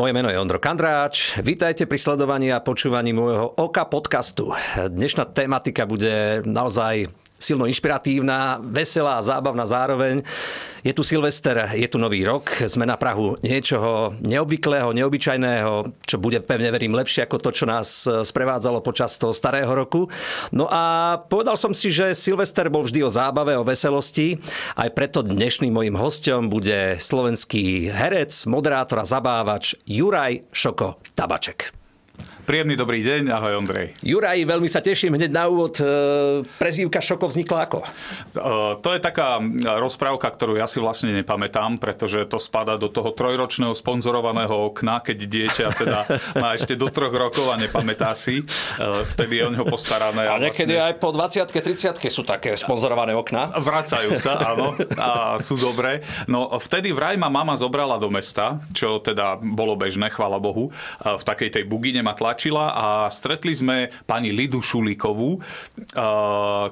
Moje meno je Ondro Kandráč. Vítajte pri sledovaní a počúvaní môjho Oka podcastu. Dnešná tematika bude naozaj silno inšpiratívna, veselá a zábavná zároveň. Je tu Silvester, je tu nový rok, sme na Prahu niečoho neobvyklého, neobyčajného, čo bude pevne verím lepšie ako to, čo nás sprevádzalo počas toho starého roku. No a povedal som si, že Silvester bol vždy o zábave, o veselosti. Aj preto dnešným mojim hostom bude slovenský herec, moderátor a zabávač Juraj Šoko Tabaček. Príjemný dobrý deň, ahoj Ondrej. Juraj, veľmi sa teším hneď na úvod. E, prezývka Šoko vznikla ako? E, to je taká rozprávka, ktorú ja si vlastne nepamätám, pretože to spada do toho trojročného sponzorovaného okna, keď dieťa teda má ešte do troch rokov a nepamätá si. E, vtedy je o neho postarané. A, a niekedy vlastne... aj po 20 30 sú také sponzorované okná. Vracajú sa, áno, a sú dobré. No vtedy vraj ma mama zobrala do mesta, čo teda bolo bežné, chvála Bohu. V takej tej bugine ma tlač tlačila a stretli sme pani Lidu Šulíkovú,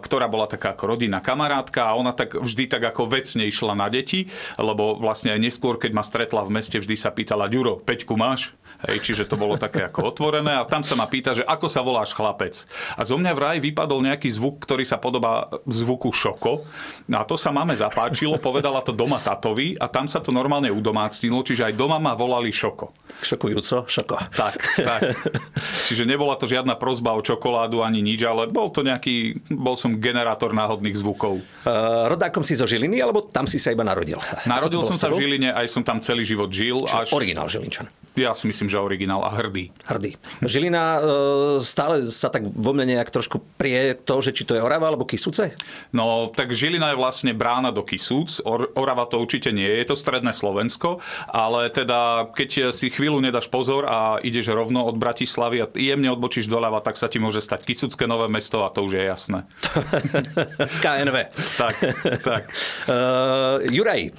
ktorá bola taká ako rodinná kamarátka a ona tak vždy tak ako vecne išla na deti, lebo vlastne aj neskôr, keď ma stretla v meste, vždy sa pýtala, Ďuro, Peťku máš? Hej, čiže to bolo také ako otvorené a tam sa ma pýta, že ako sa voláš chlapec. A zo mňa vraj vypadol nejaký zvuk, ktorý sa podobá zvuku šoko. A to sa máme zapáčilo, povedala to doma tatovi a tam sa to normálne udomácnilo, čiže aj doma ma volali šoko. Šokujúco, šoko. Tak, tak. Čiže nebola to žiadna prozba o čokoládu ani nič, ale bol to nejaký, bol som generátor náhodných zvukov. Uh, rodákom si zo Žiliny, alebo tam si sa iba narodil? Narodil som sa v Žiline, aj som tam celý život žil. Čiže až... originál Žilinčan. Ja si myslím, že originál a hrdý. Hrdý. Žilina e, stále sa tak vo mne nejak trošku prie to, že či to je Orava alebo Kisuce? No, tak Žilina je vlastne brána do Kisúc. Or, Orava to určite nie je, je to stredné Slovensko, ale teda keď si chvíľu nedáš pozor a ideš rovno od Bratislavy a jemne odbočíš doľava, tak sa ti môže stať Kisucké nové mesto a to už je jasné. KNV. tak, tak. Uh, Juraj,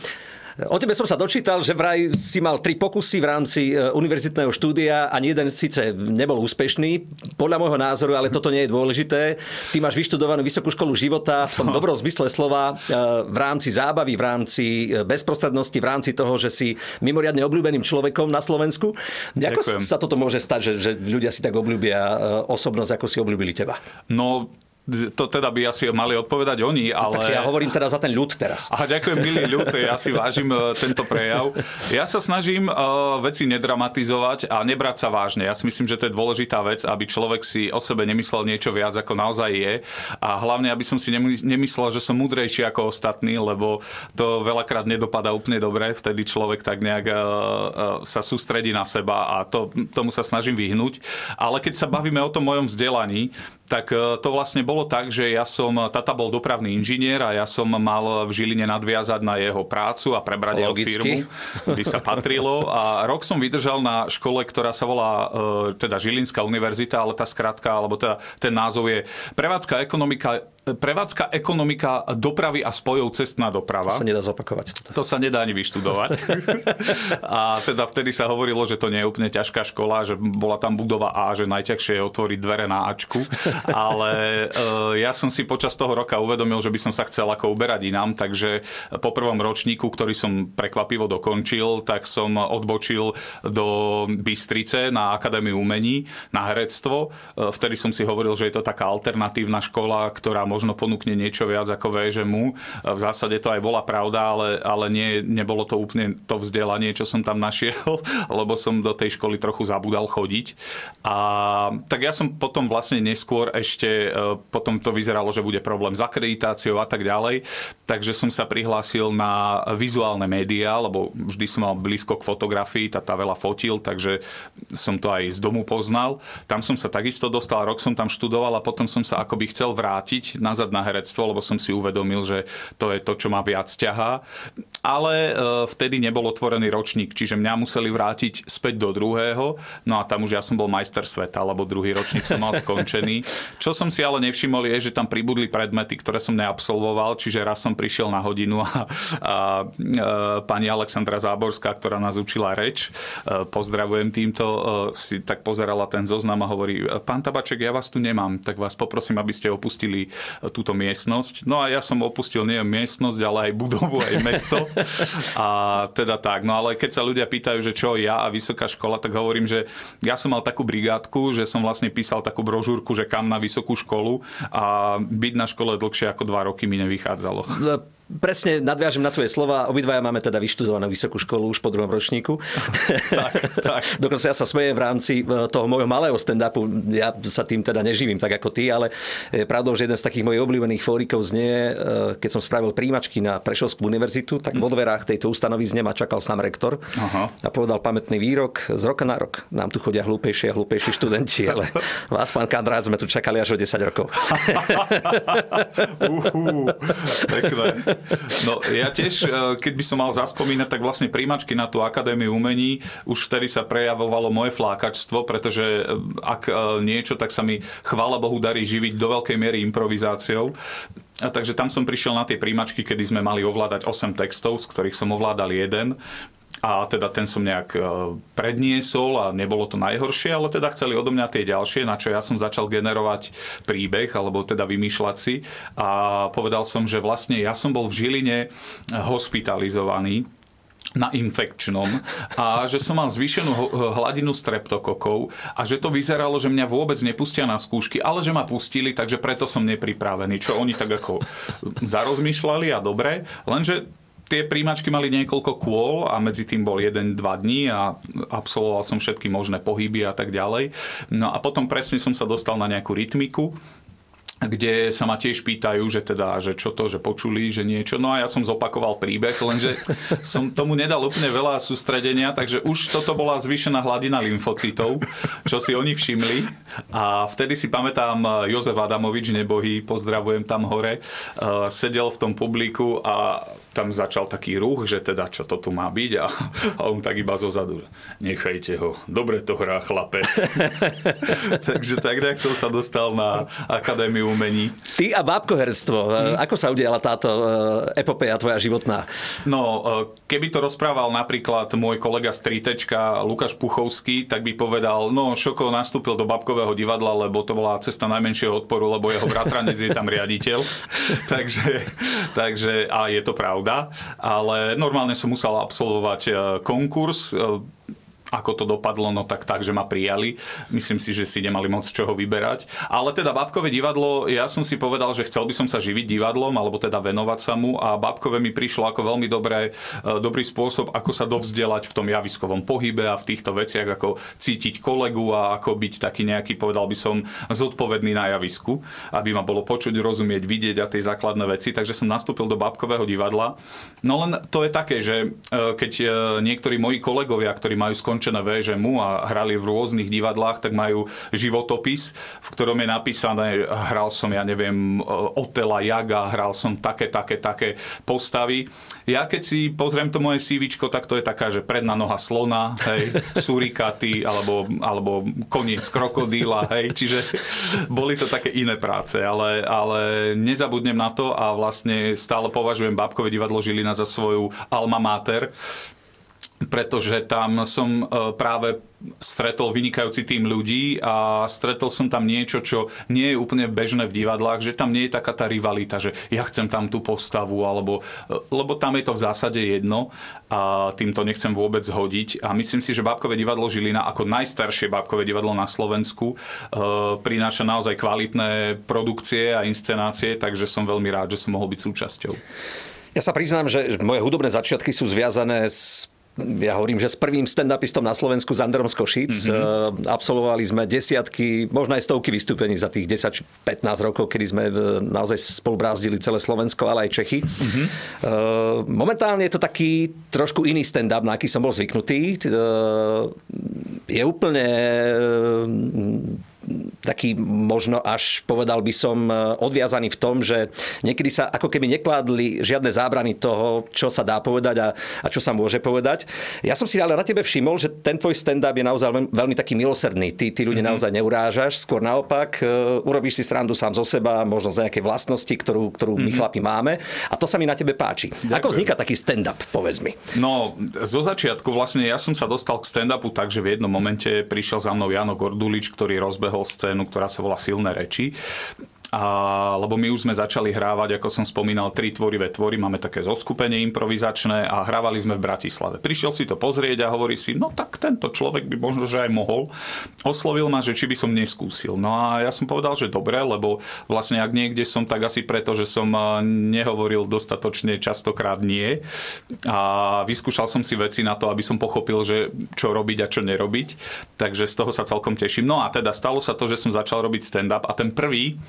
O tebe som sa dočítal, že vraj si mal tri pokusy v rámci e, univerzitného štúdia a jeden síce nebol úspešný, podľa môjho názoru, ale toto nie je dôležité. Ty máš vyštudovanú vysokú školu života v tom no. dobrom zmysle slova e, v rámci zábavy, v rámci e, bezprostrednosti, v rámci toho, že si mimoriadne obľúbeným človekom na Slovensku. Ako Ďakujem. sa toto môže stať, že, že ľudia si tak obľúbia osobnosť, ako si obľúbili teba? No, to teda by asi mali odpovedať oni, ale... No, tak ja hovorím teda za ten ľud teraz. Aha, ďakujem, milý ľud, ja si vážim e, tento prejav. Ja sa snažím uh, veci nedramatizovať a nebrať sa vážne. Ja si myslím, že to je dôležitá vec, aby človek si o sebe nemyslel niečo viac, ako naozaj je. A hlavne, aby som si nemyslel, že som múdrejší ako ostatní, lebo to veľakrát nedopadá úplne dobre. Vtedy človek tak nejak uh, uh, sa sústredí na seba a to, tomu sa snažím vyhnúť. Ale keď sa bavíme o tom mojom vzdelaní, tak to vlastne bolo bolo tak, že ja som, tata bol dopravný inžinier a ja som mal v Žiline nadviazať na jeho prácu a prebrať jeho firmu, kde sa patrilo. A rok som vydržal na škole, ktorá sa volá e, teda Žilinská univerzita, ale tá skratka, alebo teda ten názov je Prevádzka ekonomika prevádzka ekonomika dopravy a spojov cestná doprava. To sa nedá zopakovať. Toto. To sa nedá ani vyštudovať. a teda vtedy sa hovorilo, že to nie je úplne ťažká škola, že bola tam budova A, že najťažšie je otvoriť dvere na Ačku. Ale e, ja som si počas toho roka uvedomil, že by som sa chcel ako uberať inám, takže po prvom ročníku, ktorý som prekvapivo dokončil, tak som odbočil do Bystrice na Akadémiu umení, na herectvo. E, vtedy som si hovoril, že je to taká alternatívna škola, ktorá možno ponúkne niečo viac ako VŽMU. V zásade to aj bola pravda, ale, ale nie, nebolo to úplne to vzdelanie, čo som tam našiel, lebo som do tej školy trochu zabudal chodiť. A tak ja som potom vlastne neskôr ešte, e, potom to vyzeralo, že bude problém s akreditáciou a tak ďalej, takže som sa prihlásil na vizuálne médiá, lebo vždy som mal blízko k fotografii, tata veľa fotil, takže som to aj z domu poznal. Tam som sa takisto dostal, rok som tam študoval a potom som sa akoby chcel vrátiť nazad na herectvo, lebo som si uvedomil, že to je to, čo ma viac ťahá. Ale e, vtedy nebol otvorený ročník, čiže mňa museli vrátiť späť do druhého, no a tam už ja som bol majster sveta, lebo druhý ročník som mal skončený. Čo som si ale nevšimol je, že tam pribudli predmety, ktoré som neabsolvoval, čiže raz som prišiel na hodinu a, a, e, pani Alexandra Záborská, ktorá nás učila reč, e, pozdravujem týmto, si tak pozerala ten zoznam a hovorí, pán Tabaček, ja vás tu nemám, tak vás poprosím, aby ste opustili túto miestnosť. No a ja som opustil nie miestnosť, ale aj budovu, aj mesto. A teda tak. No ale keď sa ľudia pýtajú, že čo ja a vysoká škola, tak hovorím, že ja som mal takú brigádku, že som vlastne písal takú brožúrku, že kam na vysokú školu a byť na škole dlhšie ako dva roky mi nevychádzalo. Presne nadviažem na tvoje slova. Obidvaja máme teda vyštudovanú vysokú školu už po druhom ročníku. tak, tak. Dokonca ja sa smejem v rámci e, toho môjho malého stand-upu. Ja sa tým teda neživím tak ako ty, ale je pravdou, že jeden z takých mojich obľúbených fórikov znie, e, keď som spravil príjimačky na Prešovskú univerzitu, tak vo dverách tejto ustanovizne ma čakal sám rektor Aha. a povedal pamätný výrok, z roka na rok nám tu chodia hlúpejšie a hlúpejší študenti, ale vás, pán kandrát, sme tu čakali až o 10 rokov. Uhú, pekné. No ja tiež, e, keď by som mal zaspomínať, tak vlastne príjmačky na tú Akadémiu umení, už vtedy sa prejavovalo moje flákačstvo, pretože e, ak e, niečo, tak sa mi chvála Bohu darí živiť do veľkej miery improvizáciou. A takže tam som prišiel na tie príjmačky, kedy sme mali ovládať 8 textov, z ktorých som ovládal jeden a teda ten som nejak e, predniesol a nebolo to najhoršie, ale teda chceli odo mňa tie ďalšie, na čo ja som začal generovať príbeh, alebo teda vymýšľať si a povedal som, že vlastne ja som bol v Žiline hospitalizovaný na infekčnom a že som mal zvýšenú hladinu streptokokov a že to vyzeralo, že mňa vôbec nepustia na skúšky, ale že ma pustili, takže preto som nepripravený. Čo oni tak ako zarozmýšľali a dobre, lenže tie príjmačky mali niekoľko kôl a medzi tým bol jeden, dva dní a absolvoval som všetky možné pohyby a tak ďalej. No a potom presne som sa dostal na nejakú rytmiku kde sa ma tiež pýtajú, že teda, že čo to, že počuli, že niečo. No a ja som zopakoval príbeh, lenže som tomu nedal úplne veľa sústredenia, takže už toto bola zvýšená hladina lymfocytov, čo si oni všimli. A vtedy si pamätám, Jozef Adamovič, nebohý, pozdravujem tam hore, eh, sedel v tom publiku a tam začal taký ruch, že teda čo to tu má byť a, a on tak iba zozadu, nechajte ho, dobre to hrá chlapec. Takže tak nejak som sa dostal na Akadémiu umení. Ty a bábkoherstvo, hmm. ako sa udiala táto eh, epopeja tvoja životná? No, eh, keby to rozprával napríklad môj kolega z Tritečka Lukáš Puchovský, tak by povedal, no Šoko nastúpil do babkového divadla, lebo to bola cesta najmenšieho odporu, lebo jeho bratranec je tam riaditeľ. takže, takže, a je to pravda pravda, ale normálne som musel absolvovať e, konkurs e, ako to dopadlo, no tak tak, že ma prijali. Myslím si, že si nemali moc čoho vyberať. Ale teda Babkové divadlo, ja som si povedal, že chcel by som sa živiť divadlom, alebo teda venovať sa mu a Babkové mi prišlo ako veľmi dobré, e, dobrý spôsob, ako sa dovzdelať v tom javiskovom pohybe a v týchto veciach, ako cítiť kolegu a ako byť taký nejaký, povedal by som, zodpovedný na javisku, aby ma bolo počuť, rozumieť, vidieť a tie základné veci. Takže som nastúpil do Babkového divadla. No len to je také, že e, keď e, niektorí moji kolegovia, ktorí majú skončiť skončené VŽMu a hrali v rôznych divadlách, tak majú životopis, v ktorom je napísané, hral som, ja neviem, Otela Jaga, hral som také, také, také postavy. Ja keď si pozriem to moje CV, tak to je taká, že predná noha slona, hej, surikaty, alebo, alebo koniec krokodíla, hej, čiže boli to také iné práce, ale, ale nezabudnem na to a vlastne stále považujem Bábkové divadlo Žilina za svoju alma mater, pretože tam som e, práve stretol vynikajúci tým ľudí a stretol som tam niečo, čo nie je úplne bežné v divadlách, že tam nie je taká tá rivalita, že ja chcem tam tú postavu, alebo, e, lebo tam je to v zásade jedno a tým to nechcem vôbec hodiť. A myslím si, že Bábkové divadlo Žilina ako najstaršie Bábkové divadlo na Slovensku e, prináša naozaj kvalitné produkcie a inscenácie, takže som veľmi rád, že som mohol byť súčasťou. Ja sa priznám, že moje hudobné začiatky sú zviazané s ja hovorím, že s prvým stand-upistom na Slovensku s Androm Skošic. Mm-hmm. Absolvovali sme desiatky, možno aj stovky vystúpení za tých 10-15 rokov, kedy sme naozaj spolubrázdili celé Slovensko, ale aj Čechy. Mm-hmm. Momentálne je to taký trošku iný stand-up, na aký som bol zvyknutý. Je úplne taký možno až povedal by som e, odviazaný v tom, že niekedy sa ako keby nekládli žiadne zábrany toho, čo sa dá povedať a, a čo sa môže povedať. Ja som si ale na tebe všimol, že ten tvoj stand-up je naozaj veľmi, veľmi taký milosrdný. Ty, ty ľudí mm-hmm. naozaj neurážaš, skôr naopak, uh, urobíš si srandu sám zo seba, možno z nejakej vlastnosti, ktorú, ktorú mm-hmm. my mhm. chlapi máme. A to sa mi na tebe páči. Ďakujem. Ako vzniká taký stand-up, povedz mi? No, zo začiatku vlastne ja som sa dostal k stand-upu tak, že v jednom momente prišiel za mnou Jano Gordulič, ktorý rozbehol scénu scénu, ktorá sa volá Silné reči. A, lebo my už sme začali hrávať, ako som spomínal, tri tvorivé tvory, máme také zoskupenie improvizačné a hrávali sme v Bratislave. Prišiel si to pozrieť a hovorí si, no tak tento človek by možno, že aj mohol. Oslovil ma, že či by som neskúsil. No a ja som povedal, že dobre, lebo vlastne ak niekde som, tak asi preto, že som nehovoril dostatočne častokrát nie. A vyskúšal som si veci na to, aby som pochopil, že čo robiť a čo nerobiť. Takže z toho sa celkom teším. No a teda stalo sa to, že som začal robiť stand-up a ten prvý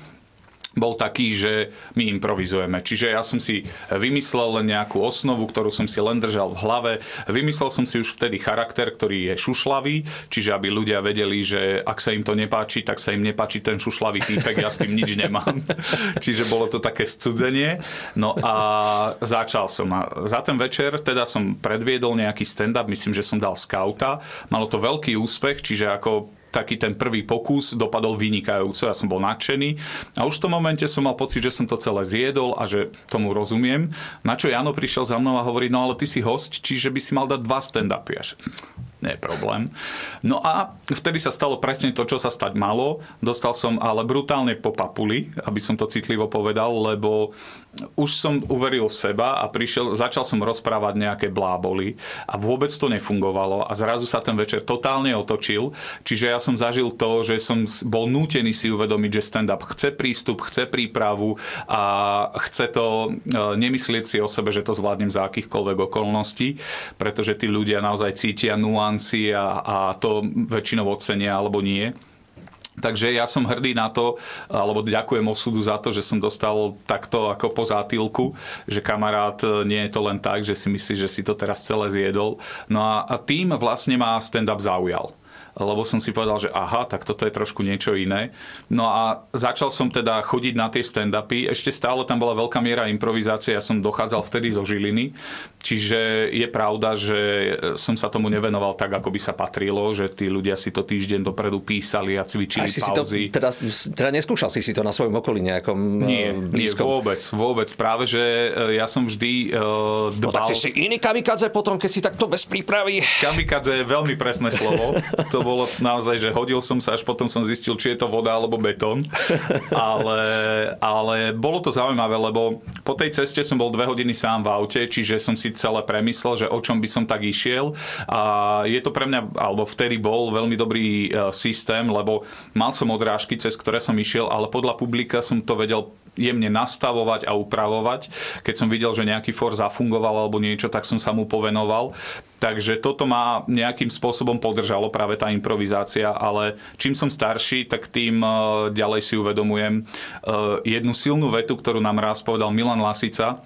bol taký, že my improvizujeme. Čiže ja som si vymyslel len nejakú osnovu, ktorú som si len držal v hlave. Vymyslel som si už vtedy charakter, ktorý je šušlavý, čiže aby ľudia vedeli, že ak sa im to nepáči, tak sa im nepáči ten šušlavý týpek, ja s tým nič nemám. čiže bolo to také scudzenie. No a začal som. A za ten večer teda som predviedol nejaký stand-up, myslím, že som dal skauta. Malo to veľký úspech, čiže ako taký ten prvý pokus dopadol vynikajúco, ja som bol nadšený a už v tom momente som mal pocit, že som to celé zjedol a že tomu rozumiem. Na čo Jano prišiel za mnou a hovorí, no ale ty si host, čiže by si mal dať dva stand-upy nie je problém. No a vtedy sa stalo presne to, čo sa stať malo. Dostal som ale brutálne po papuli, aby som to citlivo povedal, lebo už som uveril v seba a prišiel, začal som rozprávať nejaké bláboli a vôbec to nefungovalo a zrazu sa ten večer totálne otočil. Čiže ja som zažil to, že som bol nútený si uvedomiť, že stand-up chce prístup, chce prípravu a chce to e, nemyslieť si o sebe, že to zvládnem za akýchkoľvek okolností, pretože tí ľudia naozaj cítia nuan nuancy a, a to väčšinou ocenia alebo nie. Takže ja som hrdý na to, alebo ďakujem osudu za to, že som dostal takto ako po zátylku, že kamarát e, nie je to len tak, že si myslí, že si to teraz celé zjedol. No a, a tým vlastne ma stand-up zaujal lebo som si povedal, že aha, tak toto je trošku niečo iné. No a začal som teda chodiť na tie stand-upy. Ešte stále tam bola veľká miera improvizácie, ja som dochádzal vtedy zo Žiliny, čiže je pravda, že som sa tomu nevenoval tak, ako by sa patrilo, že tí ľudia si to týždeň dopredu písali a cvičili si pauzy. Si to, teda, teda neskúšal si si to na svojom okolí nejakom Nie, blízkom. nie vôbec, vôbec. Práve, že e, ja som vždy uh, dbal... No tak si iný kamikadze potom, keď si takto bez prípravy. Kamikadze je veľmi presné slovo. To bolo naozaj, že hodil som sa, až potom som zistil, či je to voda alebo betón. Ale, ale bolo to zaujímavé, lebo po tej ceste som bol dve hodiny sám v aute, čiže som si celé premyslel, že o čom by som tak išiel. A je to pre mňa, alebo vtedy bol veľmi dobrý e, systém, lebo mal som odrážky, cez ktoré som išiel, ale podľa publika som to vedel jemne nastavovať a upravovať. Keď som videl, že nejaký for zafungoval alebo niečo, tak som sa mu povenoval. Takže toto ma nejakým spôsobom podržalo práve tá improvizácia, ale čím som starší, tak tým e, ďalej si uvedomujem e, jednu silnú vetu, ktorú nám raz povedal Milan Lasica,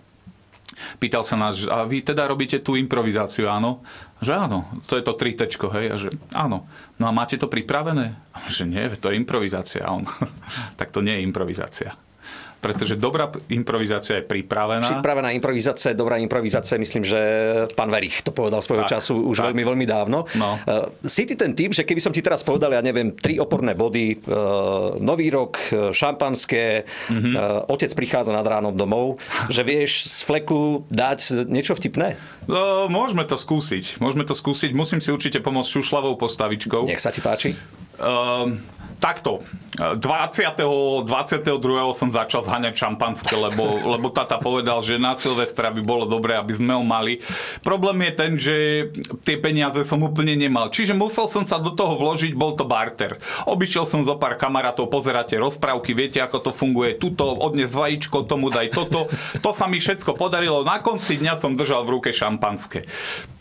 Pýtal sa nás, a vy teda robíte tú improvizáciu, áno? Že áno, to je to tritečko, hej? A že áno. No a máte to pripravené? A že nie, to je improvizácia. A on, tak to nie je improvizácia pretože dobrá improvizácia je pripravená. Pripravená improvizácia, dobrá improvizácia, myslím, že pán Verich to povedal svojho tak, času už tak. veľmi, veľmi dávno. No. Uh, si ty ten typ, že keby som ti teraz povedal, ja neviem, tri oporné body, uh, nový rok, e, šampanské, mm-hmm. uh, otec prichádza nad ránom domov, že vieš z fleku dať niečo vtipné? No, môžeme to skúsiť. Môžeme to skúsiť. Musím si určite pomôcť šušľavou postavičkou. Nech sa ti páči. Uh, takto. 20. 22. som začal zhaňať šampanské, lebo, lebo tata povedal, že na Silvestra by bolo dobré, aby sme ho mali. Problém je ten, že tie peniaze som úplne nemal. Čiže musel som sa do toho vložiť, bol to barter. Obišiel som zo pár kamarátov, pozeráte rozprávky, viete, ako to funguje. Tuto odnes vajíčko, tomu daj toto. To sa mi všetko podarilo. Na konci dňa som držal v ruke šampanské.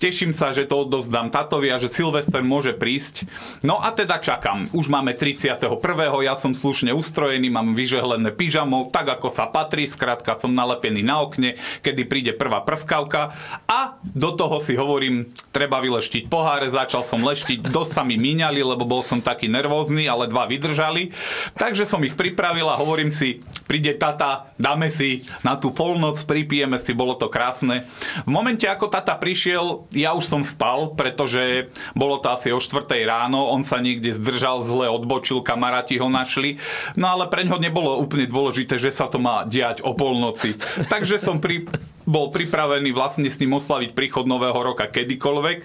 Teším sa, že to odovzdám tatovi a že Silvester môže prísť. No a teda čakám. Už máme 30 31. ja som slušne ustrojený, mám vyžehlené pyžamo, tak ako sa patrí, skrátka som nalepený na okne, kedy príde prvá prskavka a do toho si hovorím, treba vyleštiť poháre, začal som leštiť, dosť sa mi míňali, lebo bol som taký nervózny, ale dva vydržali. Takže som ich pripravil a hovorím si, príde tata, dáme si na tú polnoc, pripijeme si, bolo to krásne. V momente, ako tata prišiel, ja už som spal, pretože bolo to asi o 4 ráno, on sa niekde zdržal, zle odbočil kamaráti ho našli. No ale pre ňo nebolo úplne dôležité, že sa to má diať o polnoci. Takže som pri, bol pripravený vlastne s tým oslaviť príchod nového roka kedykoľvek,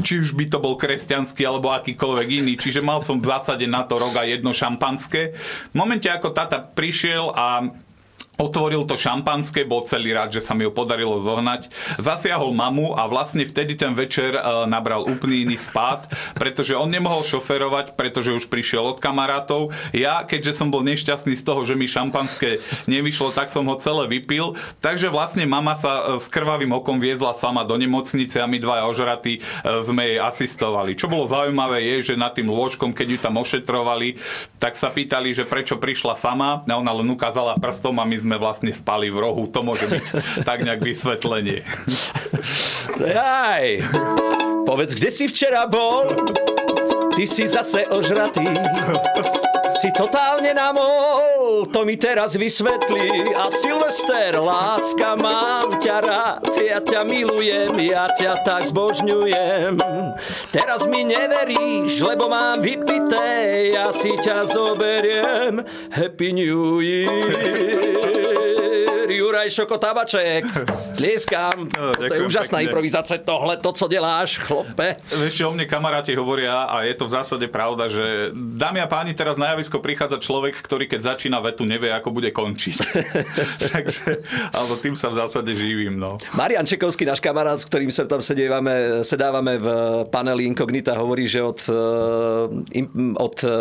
či už by to bol kresťanský alebo akýkoľvek iný. Čiže mal som v zásade na to roga jedno šampanské. V momente, ako tata prišiel a Otvoril to šampanské, bol celý rád, že sa mi ho podarilo zohnať. Zasiahol mamu a vlastne vtedy ten večer e, nabral úplný iný spát, pretože on nemohol šoferovať, pretože už prišiel od kamarátov. Ja, keďže som bol nešťastný z toho, že mi šampanské nevyšlo, tak som ho celé vypil. Takže vlastne mama sa e, s krvavým okom viezla sama do nemocnice a my dvaja ožratí e, sme jej asistovali. Čo bolo zaujímavé je, že nad tým lôžkom, keď ju tam ošetrovali, tak sa pýtali, že prečo prišla sama a ona len ukázala prstom a my sme vlastne spali v rohu. To môže byť tak nejak vysvetlenie. Aj, povedz, kde si včera bol? Ty si zase ožratý. Si totálne namol, to mi teraz vysvetlí. A Silvester, láska, mám ťa rád, ja ťa milujem, ja ťa tak zbožňujem. Teraz mi neveríš, lebo mám vypité, ja si ťa zoberiem. Happy New Year. Juraj Šoko Tabaček. Tlieskam. No, to je úžasná pekne. improvizácia tohle, to, co deláš, chlope. Vieš čo, o mne kamaráti hovoria a je to v zásade pravda, že dámy a páni, teraz na javisko prichádza človek, ktorý keď začína vetu, nevie, ako bude končiť. Takže, alebo tým sa v zásade živím. No. Marian Čekovský, náš kamarát, s ktorým sa tam sedávame, sedávame v paneli Inkognita, hovorí, že od, eh, od eh,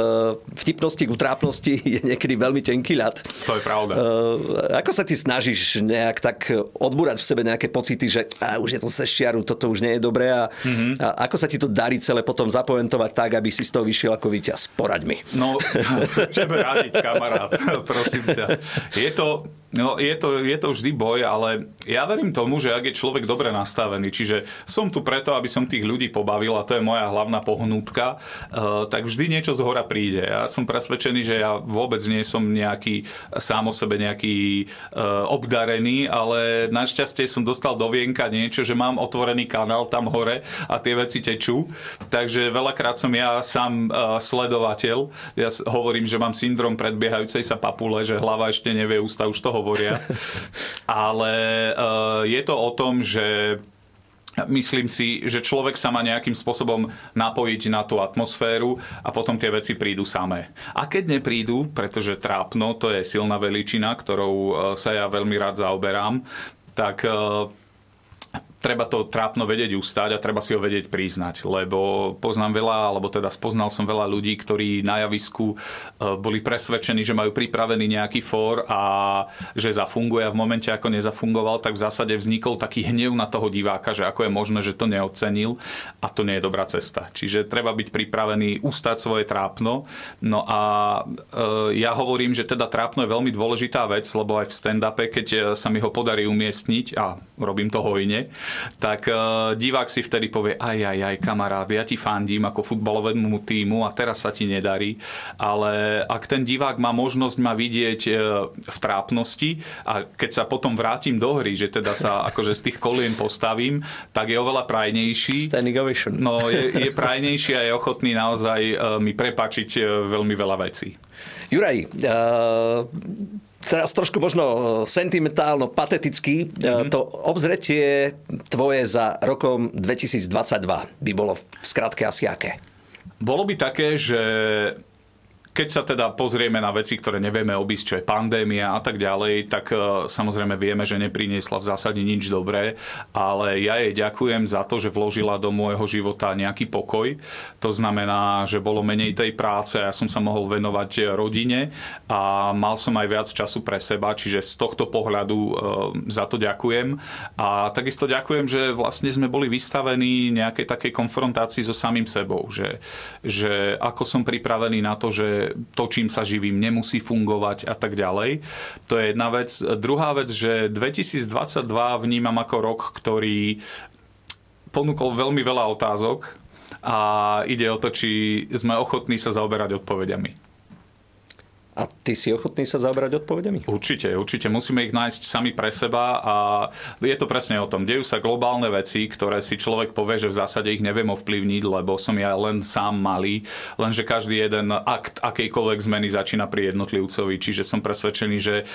vtipnosti k utrápnosti je niekedy veľmi tenký ľad. To je pravda. Uh, ako sa ty snažíš nejak tak odbúrať v sebe nejaké pocity, že a, už je to seštiaru, toto už nie je dobré a, mm-hmm. a ako sa ti to darí celé potom zapojentovať tak, aby si z toho vyšiel ako víťaz? Poraď mi. No, tebe radiť, kamarát, prosím ťa. Je to, No, je to, je to vždy boj, ale ja verím tomu, že ak je človek dobre nastavený, čiže som tu preto, aby som tých ľudí pobavil a to je moja hlavná pohnútka, uh, tak vždy niečo z hora príde. Ja som presvedčený, že ja vôbec nie som nejaký sám o sebe nejaký uh, obdarený, ale našťastie som dostal do vienka niečo, že mám otvorený kanál tam hore a tie veci tečú. Takže veľakrát som ja sám uh, sledovateľ. Ja hovorím, že mám syndrom predbiehajúcej sa papule, že hlava ešte nevie, ústa už toho hovoria. Ale uh, je to o tom, že Myslím si, že človek sa má nejakým spôsobom napojiť na tú atmosféru a potom tie veci prídu samé. A keď neprídu, pretože trápno, to je silná veličina, ktorou eh, sa ja veľmi rád zaoberám, tak eh, treba to trápno vedieť ustať a treba si ho vedieť priznať, lebo poznám veľa, alebo teda spoznal som veľa ľudí, ktorí na javisku e, boli presvedčení, že majú pripravený nejaký fór a že zafunguje a v momente, ako nezafungoval, tak v zásade vznikol taký hnev na toho diváka, že ako je možné, že to neocenil a to nie je dobrá cesta. Čiže treba byť pripravený ustať svoje trápno. No a e, ja hovorím, že teda trápno je veľmi dôležitá vec, lebo aj v stand-upe, keď e, sa mi ho podarí umiestniť, a robím to hojne, tak uh, divák si vtedy povie, aj, aj, aj, kamarát, ja ti fandím ako futbalovému týmu a teraz sa ti nedarí, ale ak ten divák má možnosť ma vidieť uh, v trápnosti a keď sa potom vrátim do hry, že teda sa akože z tých kolien postavím, tak je oveľa prajnejší. Standing ovation. No, je, je prajnejší a je ochotný naozaj uh, mi prepačiť uh, veľmi veľa vecí. Juraj, uh, teraz trošku možno e, sentimentálno, pateticky, mm-hmm. to obzretie tvoje za rokom 2022 by bolo v skratke asi aké? Bolo by také, že keď sa teda pozrieme na veci, ktoré nevieme obísť, čo je pandémia a tak ďalej, tak e, samozrejme vieme, že nepriniesla v zásade nič dobré, ale ja jej ďakujem za to, že vložila do môjho života nejaký pokoj. To znamená, že bolo menej tej práce, ja som sa mohol venovať rodine a mal som aj viac času pre seba, čiže z tohto pohľadu e, za to ďakujem. A takisto ďakujem, že vlastne sme boli vystavení nejakej takej konfrontácii so samým sebou, že, že ako som pripravený na to, že to, čím sa živím, nemusí fungovať a tak ďalej. To je jedna vec. Druhá vec, že 2022 vnímam ako rok, ktorý ponúkol veľmi veľa otázok a ide o to, či sme ochotní sa zaoberať odpovediami. A ty si ochotný sa zabrať odpovediami? Určite, určite. Musíme ich nájsť sami pre seba a je to presne o tom. Dejú sa globálne veci, ktoré si človek povie, že v zásade ich neviem ovplyvniť, lebo som ja len sám malý, lenže každý jeden akt akejkoľvek zmeny začína pri jednotlivcovi. Čiže som presvedčený, že e,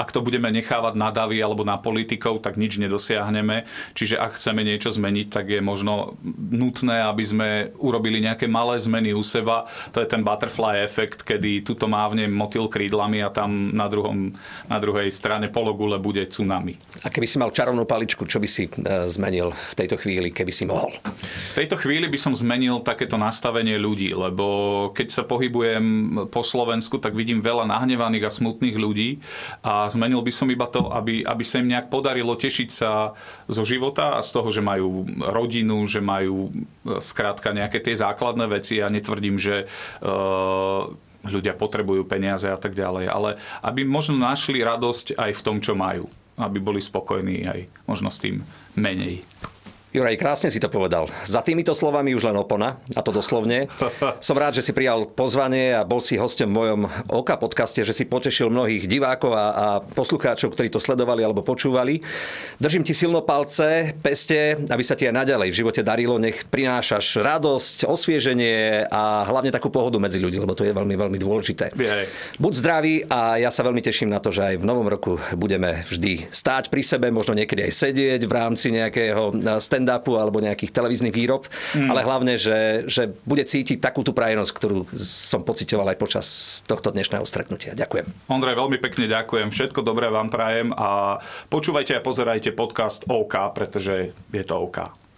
ak to budeme nechávať na davy alebo na politikov, tak nič nedosiahneme. Čiže ak chceme niečo zmeniť, tak je možno nutné, aby sme urobili nejaké malé zmeny u seba. To je ten butterfly efekt, kedy tuto mávne motil krídlami a tam na, druhom, na druhej strane pologule bude tsunami. A keby si mal čarovnú paličku, čo by si e, zmenil v tejto chvíli, keby si mohol? V tejto chvíli by som zmenil takéto nastavenie ľudí, lebo keď sa pohybujem po Slovensku, tak vidím veľa nahnevaných a smutných ľudí a zmenil by som iba to, aby, aby sa im nejak podarilo tešiť sa zo života a z toho, že majú rodinu, že majú e, skrátka nejaké tie základné veci. Ja netvrdím, že uh, ľudia potrebujú peniaze a tak ďalej, ale aby možno našli radosť aj v tom, čo majú. Aby boli spokojní aj možno s tým menej. Juraj, krásne si to povedal. Za týmito slovami už len opona, a to doslovne. Som rád, že si prijal pozvanie a bol si hostom v mojom OKA podcaste, že si potešil mnohých divákov a, a poslucháčov, ktorí to sledovali alebo počúvali. Držím ti silno palce, peste, aby sa ti aj naďalej v živote darilo. Nech prinášaš radosť, osvieženie a hlavne takú pohodu medzi ľudí, lebo to je veľmi, veľmi dôležité. Jej. Buď zdravý a ja sa veľmi teším na to, že aj v novom roku budeme vždy stáť pri sebe, možno niekedy aj sedieť v rámci nejakého stand stand-upu alebo nejakých televíznych výrob, mm. ale hlavne, že, že bude cítiť takú tú prajenosť, ktorú som pocitoval aj počas tohto dnešného stretnutia. Ďakujem. Ondrej, veľmi pekne ďakujem. Všetko dobré vám prajem a počúvajte a pozerajte podcast OK, pretože je to OK.